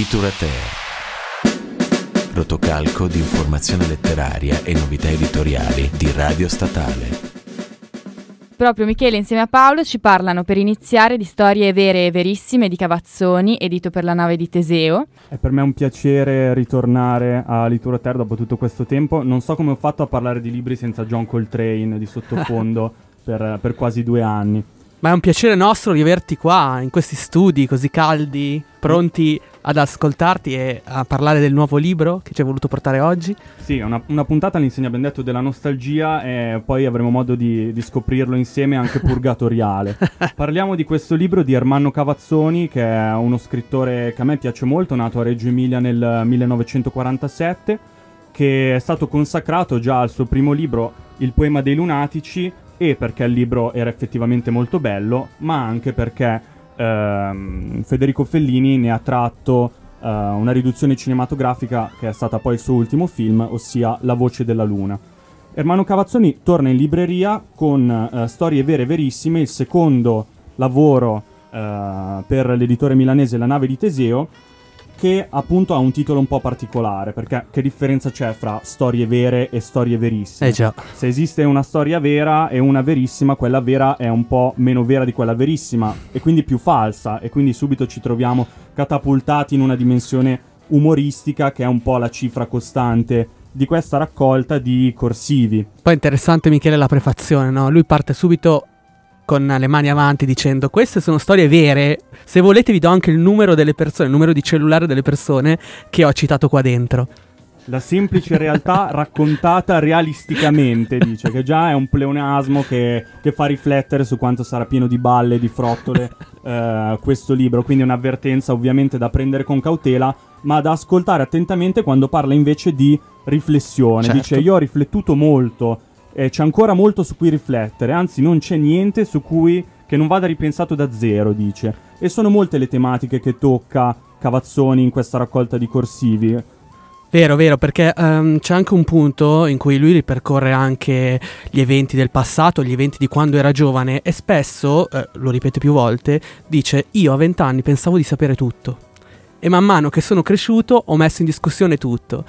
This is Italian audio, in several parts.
Literature. Rotocalco di informazione letteraria e novità editoriali di Radio Statale. Proprio Michele insieme a Paolo ci parlano per iniziare di storie vere e verissime di Cavazzoni, edito per la nave di Teseo. È per me un piacere ritornare a Literature dopo tutto questo tempo. Non so come ho fatto a parlare di libri senza John Coltrane di sottofondo per, per quasi due anni. Ma è un piacere nostro di averti qua in questi studi così caldi, pronti ad ascoltarti e a parlare del nuovo libro che ci hai voluto portare oggi. Sì, una, una puntata all'insegna, abbiamo detto, della nostalgia e poi avremo modo di, di scoprirlo insieme anche purgatoriale. Parliamo di questo libro di Ermanno Cavazzoni, che è uno scrittore che a me piace molto, nato a Reggio Emilia nel 1947, che è stato consacrato già al suo primo libro, Il poema dei lunatici, e perché il libro era effettivamente molto bello, ma anche perché ehm, Federico Fellini ne ha tratto eh, una riduzione cinematografica che è stata poi il suo ultimo film, ossia La voce della luna. Ermano Cavazzoni torna in libreria con eh, Storie vere e verissime, il secondo lavoro eh, per l'editore milanese La nave di Teseo, che appunto ha un titolo un po' particolare, perché che differenza c'è fra storie vere e storie verissime? Eh già. Se esiste una storia vera e una verissima, quella vera è un po' meno vera di quella verissima e quindi più falsa e quindi subito ci troviamo catapultati in una dimensione umoristica che è un po' la cifra costante di questa raccolta di corsivi. Poi interessante Michele la prefazione, no? Lui parte subito con le mani avanti dicendo queste sono storie vere, se volete vi do anche il numero delle persone, il numero di cellulare delle persone che ho citato qua dentro. La semplice realtà raccontata realisticamente, dice, che già è un pleonasmo che, che fa riflettere su quanto sarà pieno di balle, di frottole eh, questo libro, quindi è un'avvertenza ovviamente da prendere con cautela, ma da ascoltare attentamente quando parla invece di riflessione. Certo. Dice, io ho riflettuto molto e c'è ancora molto su cui riflettere, anzi non c'è niente su cui che non vada ripensato da zero, dice. E sono molte le tematiche che tocca Cavazzoni in questa raccolta di corsivi. Vero, vero, perché ehm, c'è anche un punto in cui lui ripercorre anche gli eventi del passato, gli eventi di quando era giovane e spesso, eh, lo ripete più volte, dice io a vent'anni pensavo di sapere tutto. E man mano che sono cresciuto ho messo in discussione tutto.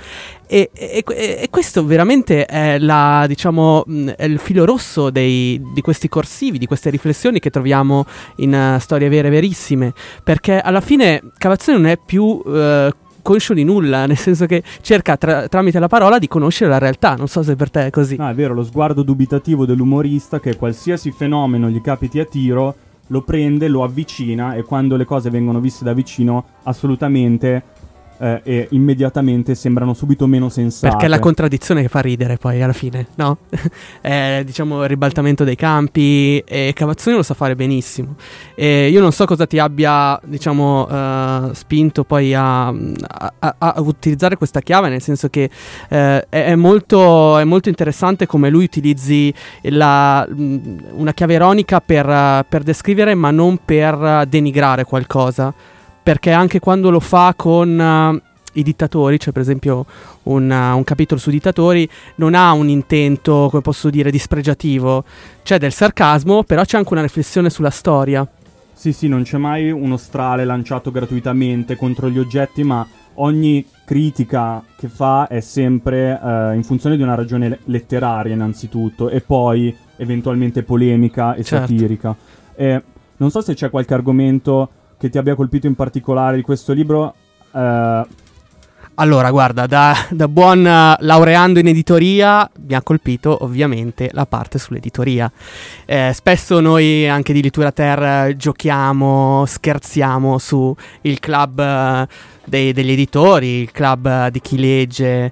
E, e- e- questo veramente è, la, diciamo, mh, è il filo rosso dei- di questi corsivi, di queste riflessioni che troviamo in eh, storie vere e verissime. Perché alla fine Cavazzoni non è più eh, conscio di nulla, nel senso che cerca tra- tramite la parola di conoscere la realtà. Non so se per te è così. No, è vero, lo sguardo dubitativo dell'umorista che qualsiasi fenomeno gli capiti a tiro lo prende, lo avvicina e quando le cose vengono viste da vicino assolutamente eh, e immediatamente sembrano subito meno sensate. Perché è la contraddizione che fa ridere poi alla fine, no? è diciamo il ribaltamento dei campi e Cavazzoni lo sa fare benissimo. E io non so cosa ti abbia, diciamo, eh, spinto poi a, a- a- utilizzare questa chiave, nel senso che eh, è, è molto, è molto interessante come lui utilizzi la- una chiave ironica per, per descrivere ma non per denigrare qualcosa. Perché anche quando lo fa con eh, i dittatori, cioè per esempio un, uh, un capitolo su dittatori, non ha un intento, come posso dire, dispregiativo. C'è del sarcasmo, però c'è anche una riflessione sulla storia. Sì, sì, non c'è mai uno strale lanciato gratuitamente contro gli oggetti, ma ogni critica che fa è sempre eh, in funzione di una ragione le- letteraria innanzitutto e poi eventualmente polemica e Certo. satirica. E non so se c'è qualche argomento che ti abbia colpito in particolare di questo libro. eh, Allora, guarda, da, da buon uh, laureando in editoria mi ha colpito ovviamente la parte sull'editoria. Eh, spesso noi anche di Litura Ter giochiamo, scherziamo su il club eh, dei- degli editori, il club eh, di chi legge,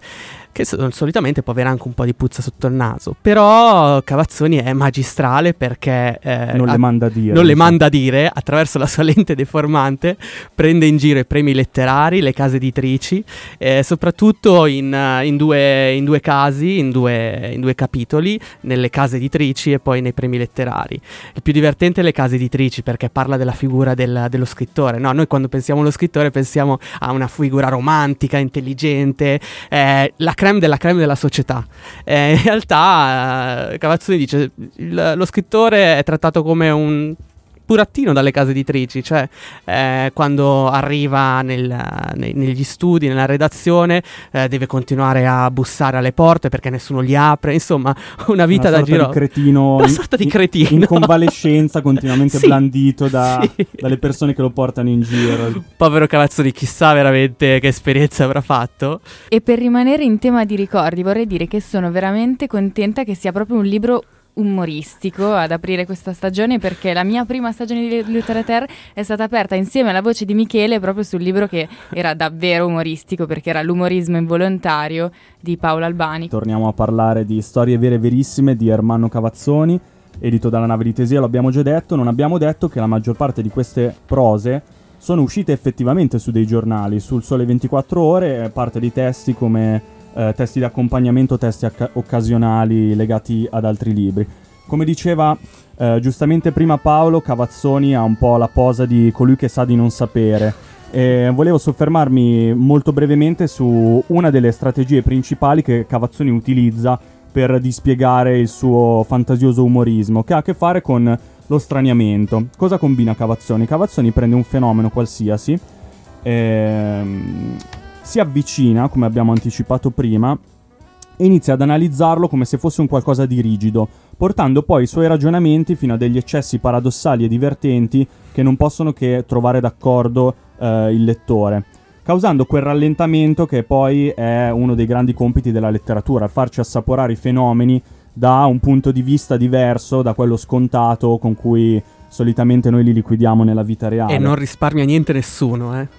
che so- solitamente può avere anche un po' di puzza sotto il naso. Però Cavazzoni è magistrale perché... eh, non le manda a dire. non le manda a dire attraverso la sua lente deformante, prende in giro i premi letterari, le case editrici, eh, soprattutto in, in due, in due casi, in due, in due capitoli, nelle case editrici e poi nei premi letterari. Il più divertente è le case editrici perché parla della figura del- dello scrittore. No, noi quando pensiamo allo scrittore pensiamo a una figura romantica, intelligente, eh, la creme della creme della società. Eh, in realtà eh, Cavazzoni dice il- lo scrittore è trattato come un burattino dalle case editrici, cioè eh, quando arriva nel, nei, negli studi, nella redazione, eh, deve continuare a bussare alle porte perché nessuno gli apre, insomma, una vita una da giro. Di cretino, una sorta di cretino. In, in convalescenza, continuamente Sì, blandito da- sì. dalle persone che lo portano in giro. Povero Cavazzoni, chissà veramente che esperienza avrà fatto. E per rimanere in tema di ricordi, vorrei dire che sono veramente contenta che sia proprio un libro umoristico ad aprire questa stagione perché la mia prima stagione di Letterater è stata aperta insieme alla voce di Michele proprio sul libro che era davvero umoristico perché era l'umorismo involontario di Paolo Albani. Torniamo a parlare di storie vere e verissime di Ermanno Cavazzoni, edito dalla nave di Tesia, lo abbiamo già detto. Non abbiamo detto che la maggior parte di queste prose sono uscite effettivamente su dei giornali, sul Sole 24 Ore, eh, parte di testi come eh, testi di accompagnamento, testi acca- occasionali legati ad altri libri. Come diceva eh, giustamente prima Paolo, Cavazzoni ha un po' la posa di colui che sa di non sapere. E volevo soffermarmi molto brevemente su una delle strategie principali che Cavazzoni utilizza per dispiegare il suo fantasioso umorismo, che ha a che fare con lo straniamento. Cosa combina Cavazzoni? Cavazzoni prende un fenomeno qualsiasi, ehm, si avvicina, come abbiamo anticipato prima, e inizia ad analizzarlo come se fosse un qualcosa di rigido, portando poi i suoi ragionamenti fino a degli eccessi paradossali e divertenti che non possono che trovare d'accordo eh, il lettore, causando quel rallentamento che poi è uno dei grandi compiti della letteratura, farci assaporare i fenomeni da un punto di vista diverso da quello scontato con cui solitamente noi li liquidiamo nella vita reale. E non risparmia niente nessuno, eh.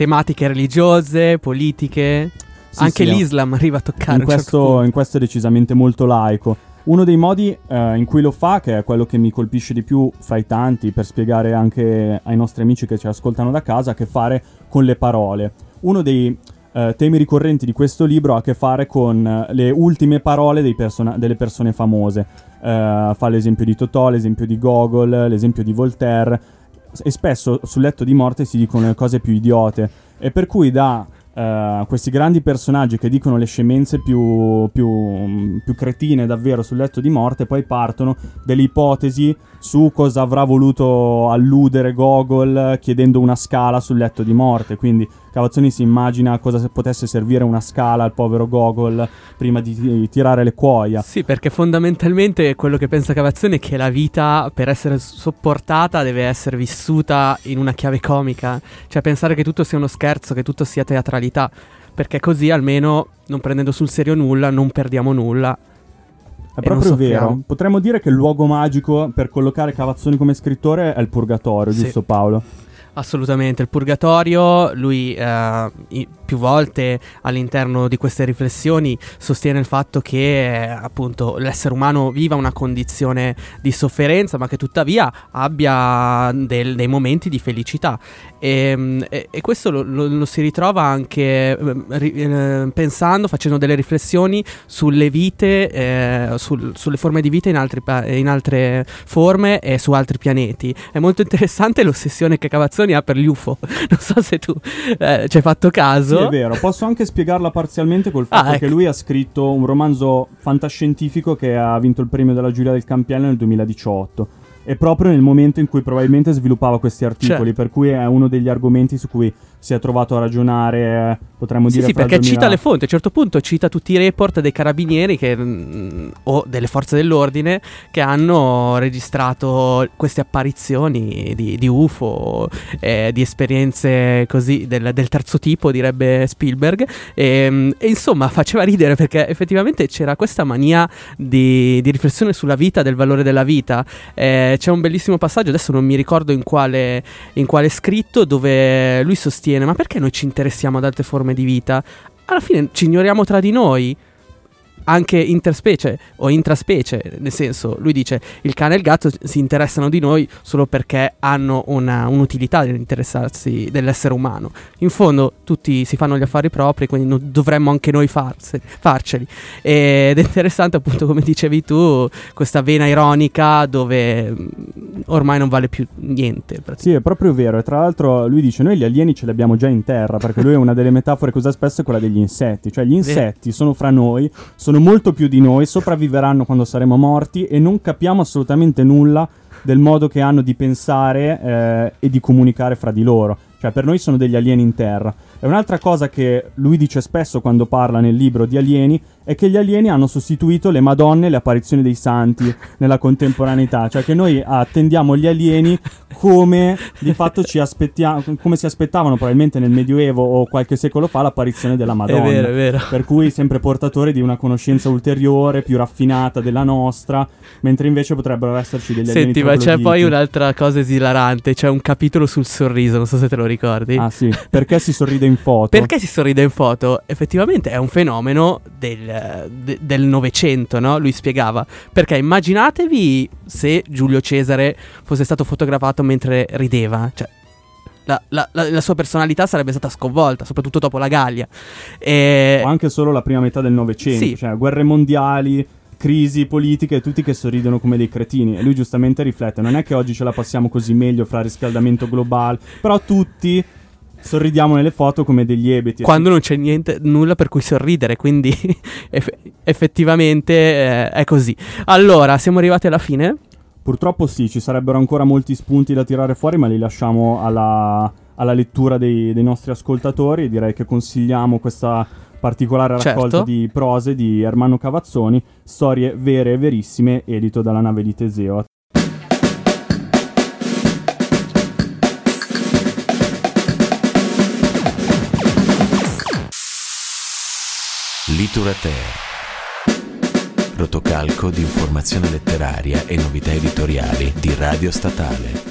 Tematiche religiose, politiche. Sì, Anche sì, l'Islam arriva a toccare. in certo questo, punto. in questo è decisamente molto laico. Uno dei modi eh, in cui lo fa, che è quello che mi colpisce di più fra i tanti, per spiegare anche ai nostri amici che ci ascoltano da casa, ha a che fare con le parole. Uno dei eh, temi ricorrenti di questo libro ha a che fare con eh, le ultime parole dei persona- delle persone famose. Eh, fa l'esempio di Totò, l'esempio di Gogol, l'esempio di Voltaire, e spesso sul letto di morte si dicono le cose più idiote. E per cui da eh, questi grandi personaggi che dicono le scemenze più, più, più cretine davvero sul letto di morte, poi partono delle ipotesi su cosa avrà voluto alludere Gogol chiedendo una scala sul letto di morte. Quindi Cavazzoni si immagina cosa se- potesse servire una scala al povero Gogol prima di, di tirare le cuoia. Sì, perché fondamentalmente quello che pensa Cavazzoni è che la vita, per essere sopportata, deve essere vissuta in una chiave comica. Cioè, pensare che tutto sia uno scherzo, che tutto sia teatralità. Perché così almeno, non prendendo sul serio nulla, non perdiamo nulla. È proprio vero. Potremmo dire che il luogo magico per collocare Cavazzoni come scrittore è il purgatorio, Sì. giusto Paolo? Assolutamente, il purgatorio, lui eh, più volte all'interno di queste riflessioni sostiene il fatto che eh, appunto l'essere umano viva una condizione di sofferenza ma che tuttavia abbia del- dei momenti di felicità e, mm, e- e questo lo, lo- lo si ritrova anche eh, pensando, facendo delle riflessioni sulle vite, eh, sul- sulle forme di vita in, altri in altre forme e su altri pianeti. È molto interessante l'ossessione che Cavazzoni ha per gli UFO. Non so se tu eh, ci hai fatto Sì, caso. è vero. Posso anche spiegarla parzialmente col Ah, fatto ecco. che lui ha scritto un romanzo fantascientifico che ha vinto il premio della giuria del Campiello nel 2018. E proprio nel momento in cui probabilmente sviluppava questi articoli, Certo. per cui è uno degli argomenti su cui si è trovato a ragionare, potremmo Sì, dire. sì, perché 2000 cita le fonti. A un certo punto cita tutti i report dei carabinieri che, mm, o delle forze dell'ordine che hanno registrato queste apparizioni di, di UFO, eh, di esperienze così del, del terzo tipo, direbbe Spielberg. E, mm, e insomma, faceva ridere perché effettivamente c'era questa mania di, di riflessione sulla vita, del valore della vita. Eh, c'è un bellissimo passaggio, adesso non mi ricordo in quale, in quale scritto, dove lui sostiene: Ma perché noi ci interessiamo ad altre forme di vita? Alla fine ci ignoriamo tra di noi. Anche interspecie o intraspecie, nel senso, lui dice il cane e il gatto si interessano di noi solo perché hanno una, un'utilità nell'interessarsi dell'essere umano. In fondo tutti si fanno gli affari propri, quindi non- dovremmo anche noi farse- farceli. Ed è interessante appunto come dicevi tu, questa vena ironica dove mm, ormai non vale più niente. Sì, è proprio vero. E tra l'altro lui dice: Noi gli alieni ce li abbiamo già in terra. Perché lui è una delle metafore che usa spesso è quella degli insetti. Cioè, gli insetti sono fra noi, sono molto più di noi, sopravviveranno quando saremo morti e non capiamo assolutamente nulla del modo che hanno di pensare eh, e di comunicare fra di loro. Cioè, per noi sono degli alieni in terra. E un'altra cosa che lui dice spesso quando parla nel libro di alieni è che gli alieni hanno sostituito le madonne e le apparizioni dei santi nella contemporaneità, cioè che noi attendiamo gli alieni come di fatto ci aspettiamo, come si aspettavano probabilmente nel Medioevo o qualche secolo fa l'apparizione della Madonna. È vero, è vero. Per cui sempre portatori di una conoscenza ulteriore, più raffinata della nostra, mentre invece potrebbero esserci degli alieni Senti, ma c'è poi un'altra cosa esilarante, c'è un capitolo sul sorriso, non so se te lo ricordi. Ah sì, perché si sorride in foto? Perché si sorride in foto? Effettivamente è un fenomeno del de- del Novecento, no? Lui spiegava. Perché immaginatevi se Giulio Cesare fosse stato fotografato mentre rideva. Cioè, la, la- la- la sua personalità sarebbe stata sconvolta, soprattutto dopo la Gallia. E... O anche solo la prima metà del Novecento, Sì. cioè guerre mondiali, crisi politiche, tutti che sorridono come dei cretini. E lui giustamente riflette, non è che oggi ce la passiamo così meglio fra riscaldamento globale, però tutti sorridiamo nelle foto come degli ebeti. Quando non c'è niente, nulla per cui sorridere, quindi eff- effettivamente eh, è così. Allora, siamo arrivati alla fine. Purtroppo sì, ci sarebbero ancora molti spunti da tirare fuori, ma li lasciamo alla, alla lettura dei, dei nostri ascoltatori. Direi che consigliamo questa particolare raccolta Certo. di prose di Ermanno Cavazzoni, storie vere e verissime, edito dalla nave di Teseo. Literature. Rotocalco di informazione letteraria e novità editoriali di Radio Statale.